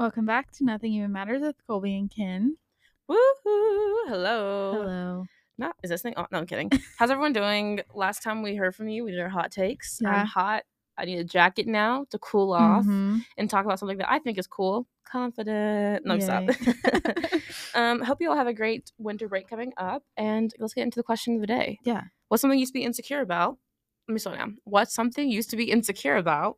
Welcome back to Nothing Even Matters with Colby and Ken. Woohoo! Hello. Hello. No, is this thing? Oh, no, I'm kidding. How's everyone doing? Last time we heard from you, we did our hot takes. Yeah. I'm hot. I need a jacket now to cool off Mhm. and talk about something that I think is cool. Confident. No, stop. Yay. um, hope you all have a great winter break coming up. And let's get into the question of the day. Yeah. What's something you used to be insecure about? Let me slow down. What's something you used to be insecure about?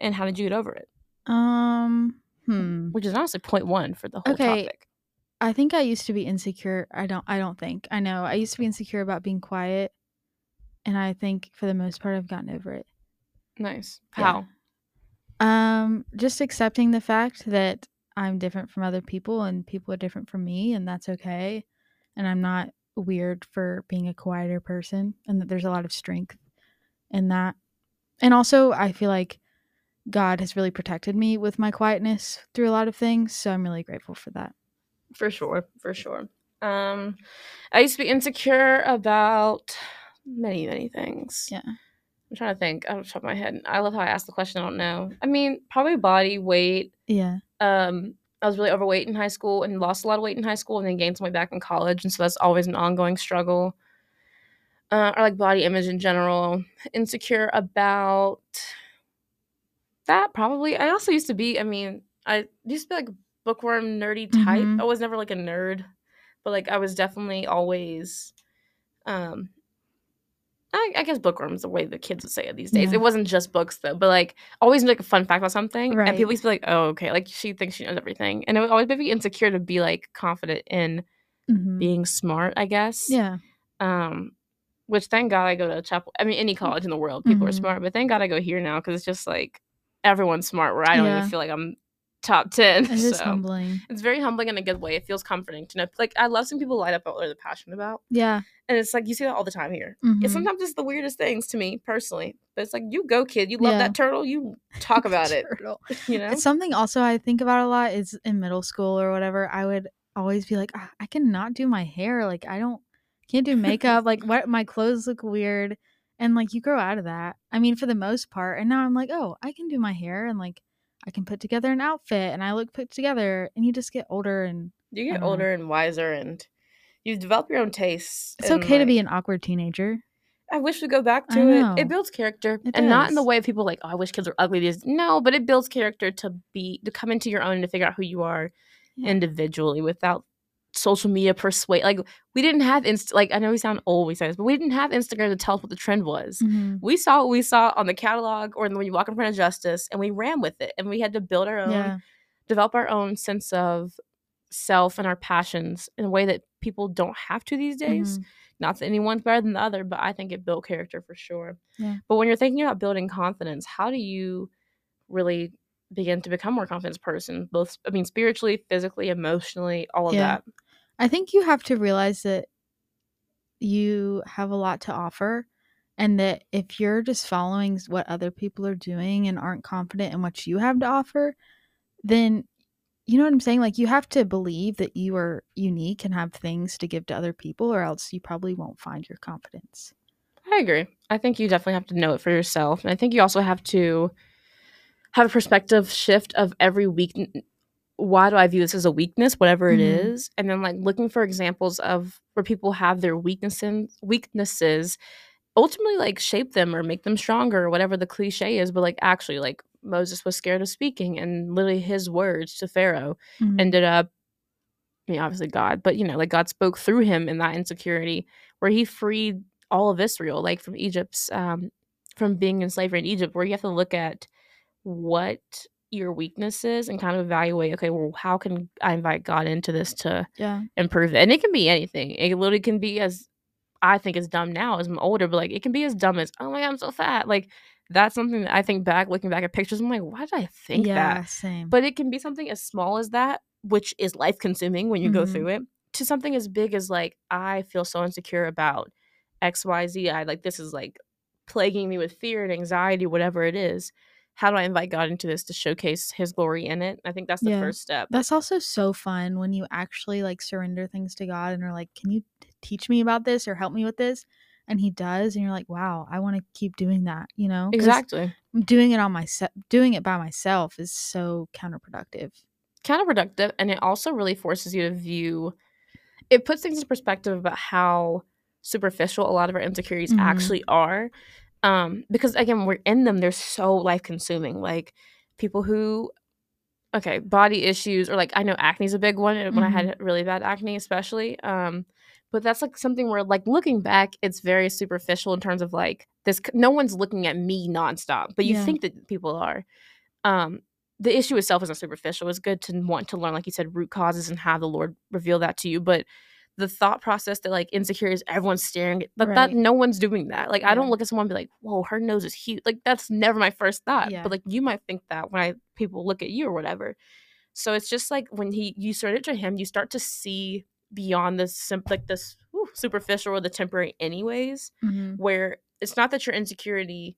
And how did you get over it? Um. Hmm. Which is honestly point one for the whole Okay. topic. I think I used to be insecure. I don't. I don't think. I know. I used to be insecure about being quiet, and I think for the most part, I've gotten over it. Nice. Yeah. How? Um. Just accepting the fact that I'm different from other people, and people are different from me, and that's okay. And I'm not weird for being a quieter person, and that there's a lot of strength in that. And also, I feel like God has really protected me with my quietness through a lot of things, so I'm really grateful for that. For sure, for sure. Um, I used to be insecure about many, many things. Yeah. I'm trying to think out of the top of my head. I love how I asked the question. I don't know. I mean, probably body weight. Yeah. Um, I was really overweight in high school and lost a lot of weight in high school, and then gained some weight back in college, and so that's always an ongoing struggle. Uh, or like body image in general. Insecure about that probably. I also used to be. I mean, I used to be like bookworm nerdy type. Mhm. I was never like a nerd, but like I was definitely always. Um, I, I guess bookworm is the way the kids would say it these days. Yeah. It wasn't just books though, but like always like a fun fact about something, Right. and people used to be like, "Oh, okay," like she thinks she knows everything, and it would always me insecure to be like confident in Mhm. being smart. I guess. Yeah. Um, which thank God I go to chapel. I mean, any college in the world, people are Mhm. smart, but thank God I go here now because it's just like everyone's smart. Where I don't Yeah. even feel like I'm top ten. It is so humbling. it's very humbling in a good way. It feels comforting to know. Like I love seeing people light up about what they're passionate about, Yeah. and it's like you see that all the time here. Mhm. It's sometimes it's the weirdest things to me personally, but it's like you go, kid. You love Yeah. that turtle. You talk about it. You know. It's something also I think about a lot is in middle school or whatever, I would always be like, "Ah, I cannot do my hair. Like I don't can't do makeup. like what my clothes look weird. And like you grow out of that. I mean, for the most part. And now I'm like, oh, I can do my hair and like I can put together an outfit and I look put together and you just get older and you get don't know. older and wiser, and you develop your own tastes. it's okay to be an awkward teenager. I wish we go back to it. It builds character, It and not in the way of people like, "Oh, I wish kids were ugly." These no, but it builds character to be to come into your own and to figure out who you are Yeah. individually without social media persuade. Like we didn't have inst. Like I know we sound old, we say this, but we didn't have Instagram to tell us what the trend was. Mhm. We saw what we saw on the catalog or when you walk in front of Justice, and we ran with it, and we had to build our own, Yeah. develop our own sense of self and our passions in a way that people don't have to these days Mhm. not that anyone's better than the other, but I think it built character for sure. Yeah. But when you're thinking about building confidence, how do you really begin to become more confident person? Both, I mean, spiritually, physically, emotionally, all of Yeah. that. I think you have to realize that you have a lot to offer and that if you're just following what other people are doing and aren't confident in what you have to offer, then you know what I'm saying? Like you have to believe that you are unique and have things to give to other people or else you probably won't find your confidence. I agree. I think you definitely have to know it for yourself. And I think you also have to have a perspective shift of every week. Why do I view this as a weakness, whatever it Mhm. is? And then like looking for examples of where people have their weaknesses weaknesses ultimately like shape them or make them stronger or whatever the cliche is, but like actually like Moses was scared of speaking and literally his words to Pharaoh Mhm. ended up I mean obviously God, but you know, like God spoke through him in that insecurity where he freed all of Israel, like from Egypt's um from being in slavery in Egypt, where you have to look at what your weaknesses and kind of evaluate, okay, well, how can I invite God into this to yeah. improve it? And it can be anything. It literally can be as I think is dumb now as I'm older, but like it can be as dumb as, oh my god, I'm so fat. Like that's something that I think back, looking back at pictures, I'm like, why did I think yeah, that? same. But it can be something as small as that, which is life consuming when you go Mhm. through it, to something as big as like, I feel so insecure about XYZ. I like this is like plaguing me with fear and anxiety, whatever it is. How do I invite God into this to showcase his glory in it? I think that's the Yeah. first step. That's also so fun when you actually like surrender things to God and are like, "Can you t- teach me about this or help me with this?" And he does and you're like, "Wow, I want to keep doing that," you know? Exactly. Doing it on myself, doing it by myself is so counterproductive. counterproductive and it also really forces you to view it puts things in perspective about how superficial a lot of our insecurities Mhm. actually are um because again we're in them they're so life consuming like people who okay body issues or like i know acne's a big one uh, when i had really bad acne especially um but that's like something where like looking back it's very superficial in terms of like this no one's looking at me nonstop but you Yeah. think that people are um the issue itself isn't superficial it's good to want to learn like you said root causes and have the lord reveal that to you but the thought process that like insecure is everyone's staring at like that no one's doing that. Like i don't look at someone and be like whoa her nose is huge. Like that's never my first thought Yeah. but like you might think that when i people look at you or whatever. So it's just like when he you surrender to him you start to see beyond this sim- like this whew, superficial or the temporary anyways Mhm. where it's not that your insecurity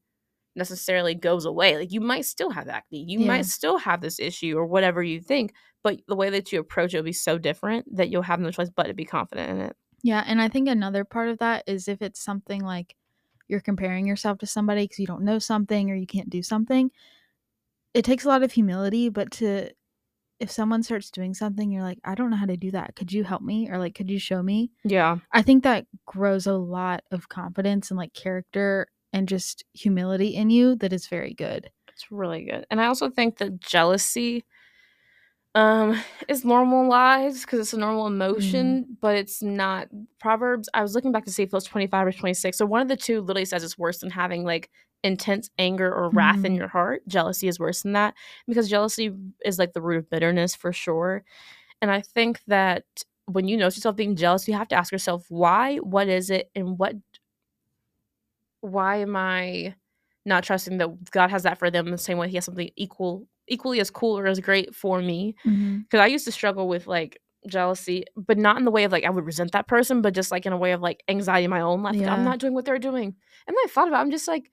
necessarily goes away. Like you might still have acne, you Yeah. might still have this issue or whatever you think, but the way that you approach it will be so different that you'll have no choice but to be confident in it. Yeah, and I think another part of that is if it's something like you're comparing yourself to somebody because you don't know something or you can't do something, it takes a lot of humility. But to, if someone starts doing something, you're like, I don't know how to do that. Could you help me? Or like, could you show me? Yeah. I think that grows a lot of confidence and like character and just humility in you that is very good. It's really good. And I also think that jealousy um is normalized because it's a normal emotion, but it's not Proverbs. I was looking back to see if it was 25 or 26. So one of the two literally says it's worse than having like intense anger or wrath in Mhm. your heart. Jealousy is worse than that because jealousy is like the root of bitterness for sure. And I think that when you notice yourself being jealous, you have to ask yourself why, what is it, and what why am I not trusting that God has that for them the same way He has something equal, equally as cool or as great for me? Mm-hmm. Because I used to struggle with like jealousy, but not in the way of like I would resent that person, but just like in a way of like anxiety in my own life. Like, Yeah. I'm not doing what they're doing, and then I thought about, it, I'm just like,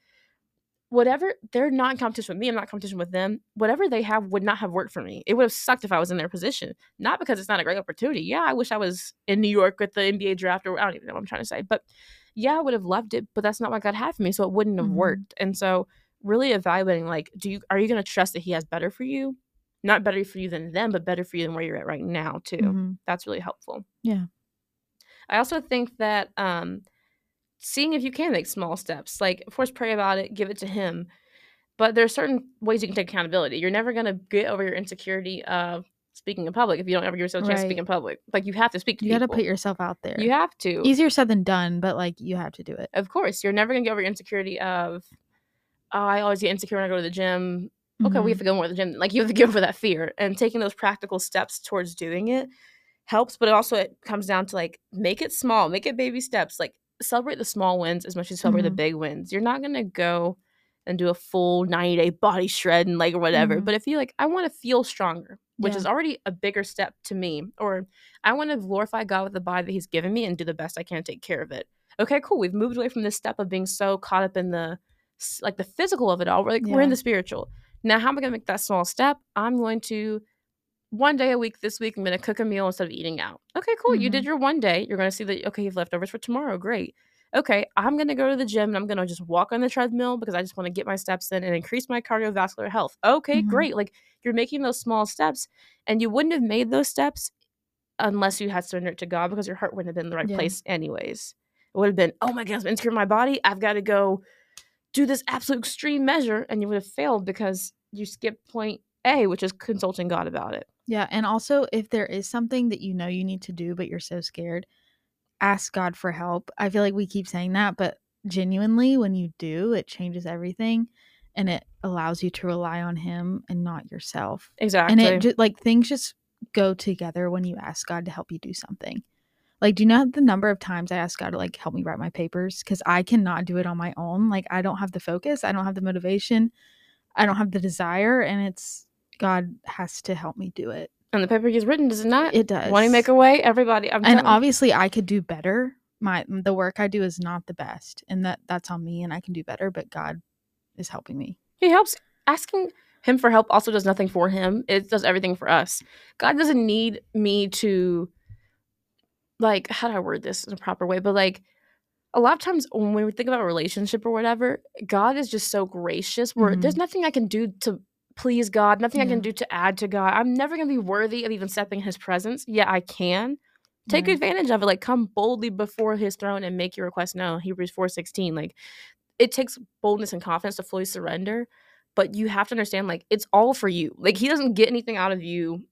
whatever they're not in competition with me, I'm not in competition with them. Whatever they have would not have worked for me. It would have sucked if I was in their position. Not because it's not a great opportunity. Yeah, I wish I was in New York with the NBA draft, or I don't even know what I'm trying to say, but yeah, I would have loved it, but that's not what God had for me, so it wouldn't have Mhm. worked. And so, really evaluating, like, do you are you going to trust that He has better for you? Not better for you than them, but better for you than where you're at right now, too. Mhm. That's really helpful. Yeah. I also think that um, seeing if you can make small steps, like, of course, pray about it, give it to Him. But there are certain ways you can take accountability. You're never going to get over your insecurity of speaking in public if you don't ever give yourself a chance to speak Right. in public. Like, you have to speak to You got to people. put yourself out there. You have to. Easier said than done, but like you have to do it. of course, you're never going to get over your insecurity of, oh, I always get insecure when I go to the gym. Okay, we have to go more to the gym. Like, you have to get over that fear. And taking those practical steps towards doing it helps. But it also it comes down to like, make it small, make it baby steps. Like, celebrate the small wins as much as you celebrate the Mhm. big wins. You're not going to go and do a full 90 day body shred and like or whatever. Mhm. But if you like, I want to feel stronger, which Yeah. is already a bigger step to me, or I want to glorify God with the body that He's given me and do the best I can to take care of it. Okay, cool. We've moved away from this step of being so caught up in the like the physical of it all. We're like we're in the spiritual. Now, how am I gonna make that small step? I'm going to one day a week this week, I'm gonna cook a meal instead of eating out. Okay, cool. You did Mhm. your one day. You're gonna see that okay, you've leftovers for tomorrow. Great. Okay, I'm gonna go to the gym and I'm gonna just walk on the treadmill because I just want to get my steps in and increase my cardiovascular health. Okay, Mhm. great. Like you're making those small steps, and you wouldn't have made those steps unless you had surrendered to God because your heart wouldn't have been in the right Yeah. place anyways. It would have been, oh my goodness, I'm insecure in my body. I've got to go do this absolute extreme measure, and you would have failed because you skipped point A, which is consulting God about it. Yeah, and also if there is something that you know you need to do but you're so scared, ask God for help. I feel like we keep saying that, but genuinely when you do, it changes everything and it allows you to rely on him and not yourself. Exactly. And it just like things just go together when you ask God to help you do something. Like, do you know the number of times I ask God to like help me write my papers? Because I cannot do it on my own. Like, I don't have the focus, I don't have the motivation, I don't have the desire, and it's God has to help me do it. And the paper gets written, does it not? It does. Want to make a way? Everybody. I'm and obviously I could do better. My the work I do is not the best, and that that's on me, and I can do better. But God is helping me. He helps. Asking him for help also does nothing for him. It does everything for us. God doesn't need me to, like, how do I word this in a proper way? But like, a lot of times when we think about a relationship or whatever, God is just so gracious. Where Mhm. there's nothing I can do to please God, nothing I can do to add to God. I'm never going to be worthy of even stepping in his presence. Yeah, I can. Take Yeah. advantage of it. Like come boldly before his throne and make your request known. Hebrews 4:16. Like it takes boldness and confidence to fully surrender, but you have to understand like it's all for you. Like he doesn't get anything out of you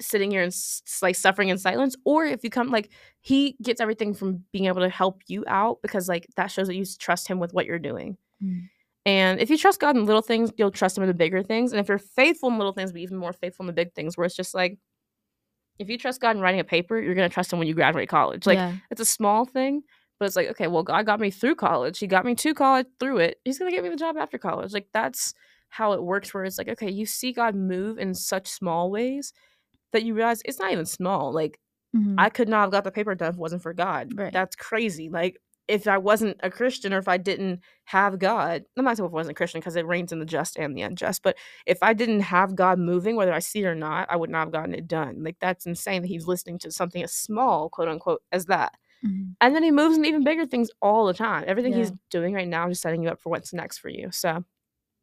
sitting here and like suffering in silence or if you come like he gets everything from being able to help you out because like that shows that you trust him with what you're doing. Mm. And if you trust God in little things, you'll trust him in the bigger things. And if you're faithful in little things, be even more faithful in the big things where it's just like if you trust God in writing a paper, you're gonna trust him when you graduate college. Like yeah. it's a small thing, but it's like, okay, well, God got me through college. He got me to college through it. He's gonna get me the job after college. Like that's how it works. Where it's like, okay, you see God move in such small ways that you realize it's not even small. Like Mhm. I could not have got the paper done if it wasn't for God. Right. That's crazy. Like if I wasn't a Christian or if I didn't have God, I'm not saying if I wasn't a Christian because it rains in the just and the unjust, but if I didn't have God moving, whether I see it or not, I would not have gotten it done. Like that's insane that he's listening to something as small, quote unquote, as that. Mhm. And then he moves in even bigger things all the time. Everything he's doing right now is just setting you up for what's next for you. So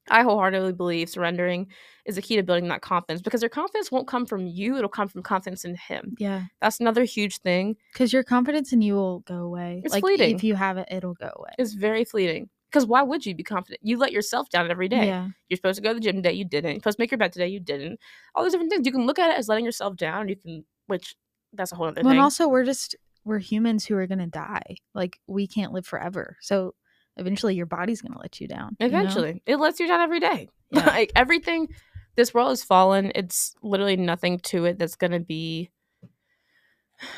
I wholeheartedly believe surrendering is the key to building that confidence because your confidence won't come from you, it'll come from confidence in him. Yeah. That's another huge thing. Because your confidence in you will go away. It's like fleeting. if you have it, it'll go away. It's very fleeting. Because why would you be confident? You let yourself down every day. Yeah. You're supposed to go to the gym today, you didn't. You're supposed to make your bed today, you didn't. All these different things. You can look at it as letting yourself down. You can, which that's a whole other Well, thing. and also we're just we're humans who are gonna die. Like we can't live forever. So eventually your body's gonna let you down. you know? Eventually, it lets you down every day. Yeah. like everything, this world has fallen. It's literally nothing to it that's gonna be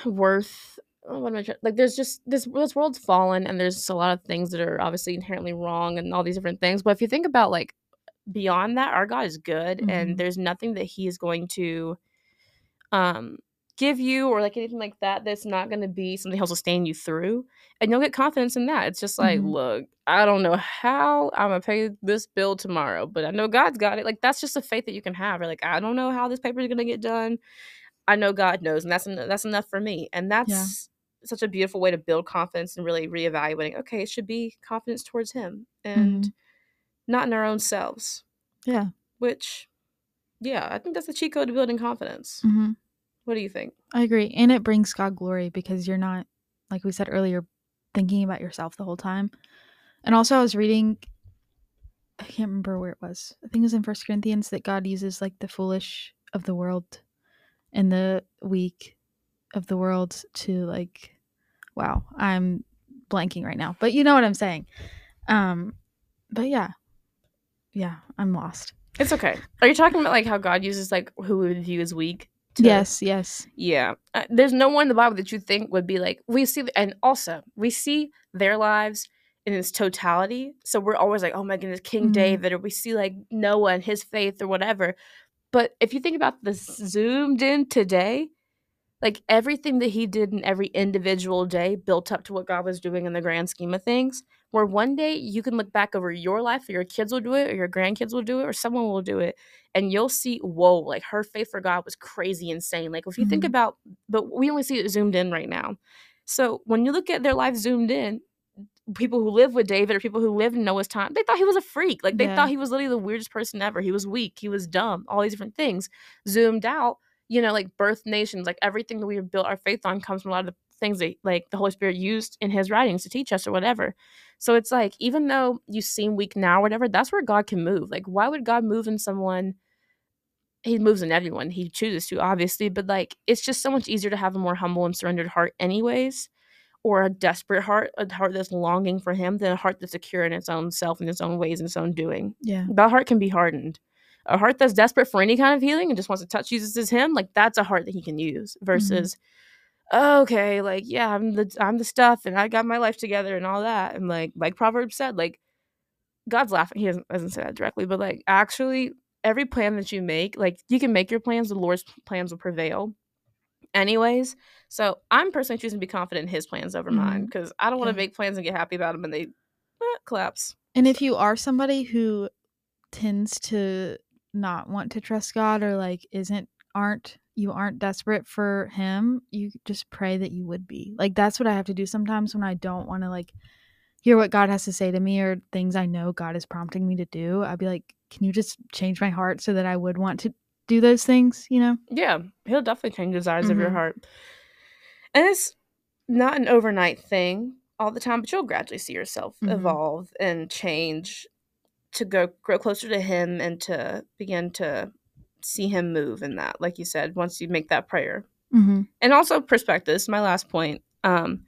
worth. oh, What am I trying? Like, there's just this this world's fallen, and there's a lot of things that are obviously inherently wrong, and all these different things. But if you think about like beyond that, our God is good, Mhm. and there's nothing that He is going to um give you or like anything like that that's not going to be something he'll sustain you through and you'll get confidence in that. It's just like Mhm. look i don't know how i'm gonna pay this bill tomorrow but i know god's got it. Like that's just a faith that you can have. Or like i don't know how this paper is gonna get done. I know god knows and that's en- that's enough for me and that's such a beautiful way to build confidence and really reevaluating okay it should be confidence towards him and not in our own selves Yeah. which yeah i think that's the cheat code to building confidence. Hmm what do you think I agree. And it brings God glory because you're not, like we said earlier, thinking about yourself the whole time. And also I was reading I can't remember where it was. I think it was in First Corinthians that God uses like the foolish of the world and the weak of the world to like wow, I'm blanking right now. But you know what I'm saying. Um but yeah. Yeah, I'm lost. It's okay. Are you talking about like how God uses like who we would view as weak? To- Yes, yes. Yeah. Uh, there's no one in the Bible that you think would be like we see, and also we see their lives in its totality. So we're always like, oh my goodness, King Mhm. David, or we see like Noah and his faith or whatever. But if you think about the zoomed in today, like everything that he did in every individual day built up to what God was doing in the grand scheme of things. Where one day you can look back over your life, or your kids will do it, or your grandkids will do it, or someone will do it, and you'll see, whoa, like her faith for God was crazy insane. Like if you think Mhm. about, but we only see it zoomed in right now. So when you look at their life zoomed in, people who live with David or people who lived in Noah's time, they thought he was a freak. Like they Yeah. thought he was literally the weirdest person ever. He was weak. He was dumb. All these different things. Zoomed out, you know, like birth nations, like everything that we have built our faith on comes from a lot of the things that like the Holy Spirit used in his writings to teach us or whatever. So it's like, even though you seem weak now or whatever, that's where God can move. Like, why would God move in someone? He moves in everyone. He chooses to, obviously, but like it's just so much easier to have a more humble and surrendered heart, anyways or a desperate heart, a heart that's longing for him, than a heart that's secure in its own self and its own ways and its own doing. Yeah. That heart can be hardened. A heart that's desperate for any kind of healing and just wants to touch Jesus as him, like that's a heart that he can use. Versus, okay, like yeah, I'm the I'm the stuff and I got my life together and all that. And like like Proverbs said, like God's laughing. He doesn't, doesn't say that directly, but like actually, every plan that you make, like you can make your plans, the Lord's plans will prevail anyways. So I'm personally choosing to be confident in his plans over mine Mhm. because I don't want to make plans and get happy about them and they eh, collapse. And if you are somebody who tends to not want to trust God or like isn't aren't you aren't desperate for him, you just pray that you would be. Like that's what I have to do sometimes when I don't want to like hear what God has to say to me or things I know God is prompting me to do. I'd be like, can you just change my heart so that I would want to do those things, you know? Yeah, he'll definitely change the desires of your Mhm. heart. And it's not an overnight thing all the time, but you'll gradually see yourself Mhm. evolve and change to go grow closer to him and to begin to see him move in that, like you said, once you make that prayer. Mm-hmm. And also perspective, this is my last point. Um,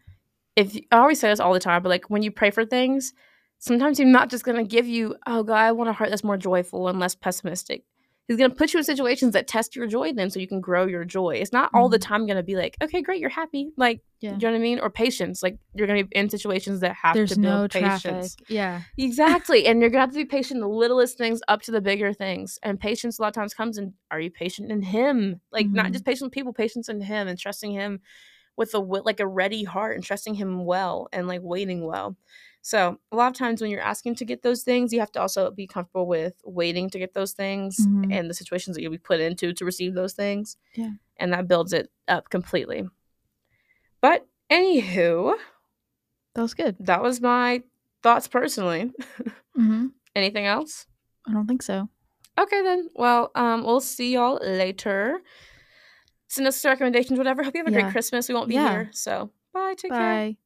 if I always say this all the time, but like when you pray for things, sometimes he's not just gonna give you, oh God, I want a heart that's more joyful and less pessimistic. He's gonna put you in situations that test your joy then so you can grow your joy. It's not all the Mhm. time gonna be like, okay, great, you're happy. Like, Yeah. do you know what I mean? Or patience. Like you're gonna be in situations that have There's to build no patience. traffic. Yeah. Exactly. and you're gonna have to be patient in the littlest things up to the bigger things. And patience a lot of times comes in are you patient in him? Like not Mhm. just patient with people, patience in him and trusting him with a like a ready heart and trusting him well and like waiting well. So a lot of times when you're asking to get those things, you have to also be comfortable with waiting to get those things Mhm. and the situations that you'll be put into to receive those things. Yeah. And that builds it up completely. But anywho, That was good. that was my thoughts personally. Mm-hmm. Anything else? I don't think so. Okay then. Well, um, we'll see y'all later. Send us recommendations, whatever. Hope you have a Yeah. great Christmas. We won't be Yeah. here. So bye. Take care. Bye.